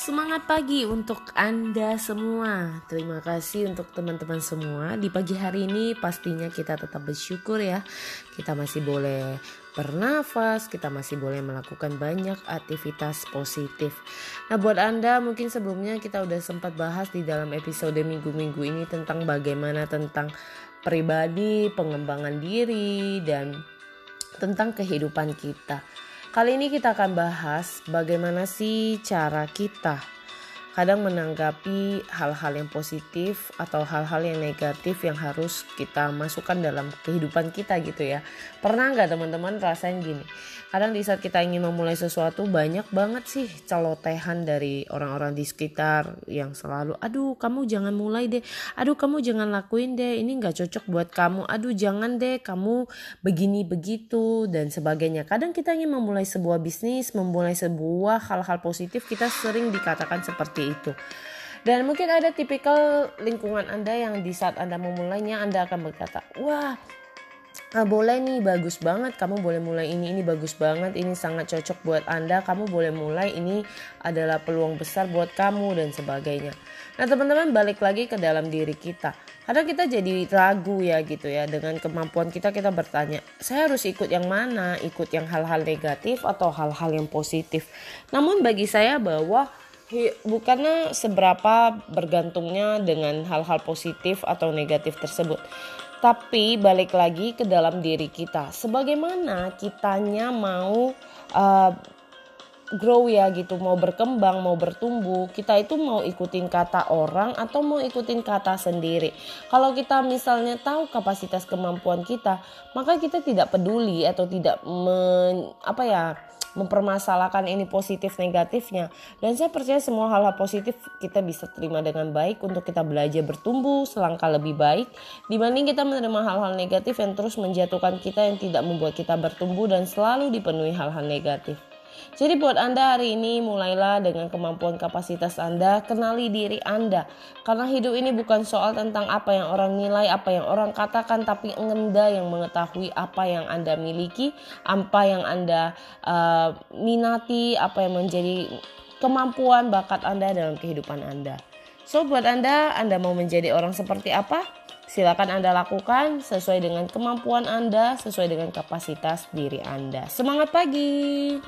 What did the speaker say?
Semangat pagi untuk Anda semua. Terima kasih untuk teman-teman semua. Di pagi hari ini pastinya kita tetap bersyukur ya. Kita masih boleh bernafas, kita masih boleh melakukan banyak aktivitas positif. Nah, buat Anda mungkin sebelumnya kita udah sempat bahas di dalam episode minggu-minggu ini tentang bagaimana tentang pribadi, pengembangan diri dan tentang kehidupan kita. Kali ini kita akan bahas bagaimana sih cara kita kadang menanggapi hal-hal yang positif atau hal-hal yang negatif yang harus kita masukkan dalam kehidupan kita gitu ya. Pernah nggak teman-teman rasain gini? Kadang di saat kita ingin memulai sesuatu banyak banget sih celotehan dari orang-orang di sekitar yang selalu, aduh kamu jangan mulai deh, aduh kamu jangan lakuin deh, ini nggak cocok buat kamu, aduh jangan deh kamu begini begitu dan sebagainya. Kadang kita ingin memulai sebuah bisnis, memulai sebuah hal-hal positif kita sering dikatakan seperti seperti itu. Dan mungkin ada tipikal lingkungan Anda yang di saat Anda memulainya Anda akan berkata, "Wah, ah, boleh nih bagus banget. Kamu boleh mulai ini ini bagus banget. Ini sangat cocok buat anda. Kamu boleh mulai ini adalah peluang besar buat kamu dan sebagainya. Nah teman-teman balik lagi ke dalam diri kita. Kadang kita jadi ragu ya gitu ya dengan kemampuan kita kita bertanya saya harus ikut yang mana? Ikut yang hal-hal negatif atau hal-hal yang positif? Namun bagi saya bahwa bukannya seberapa bergantungnya dengan hal-hal positif atau negatif tersebut. Tapi balik lagi ke dalam diri kita. Sebagaimana kitanya mau uh, grow ya gitu, mau berkembang, mau bertumbuh, kita itu mau ikutin kata orang atau mau ikutin kata sendiri. Kalau kita misalnya tahu kapasitas kemampuan kita, maka kita tidak peduli atau tidak men, apa ya mempermasalahkan ini positif negatifnya dan saya percaya semua hal-hal positif kita bisa terima dengan baik untuk kita belajar bertumbuh selangkah lebih baik dibanding kita menerima hal-hal negatif yang terus menjatuhkan kita yang tidak membuat kita bertumbuh dan selalu dipenuhi hal-hal negatif. Jadi buat Anda hari ini mulailah dengan kemampuan kapasitas Anda, kenali diri Anda. Karena hidup ini bukan soal tentang apa yang orang nilai, apa yang orang katakan, tapi Anda yang mengetahui apa yang Anda miliki, apa yang Anda uh, minati, apa yang menjadi kemampuan bakat Anda dalam kehidupan Anda. So buat Anda, Anda mau menjadi orang seperti apa? Silakan Anda lakukan sesuai dengan kemampuan Anda, sesuai dengan kapasitas diri Anda. Semangat pagi!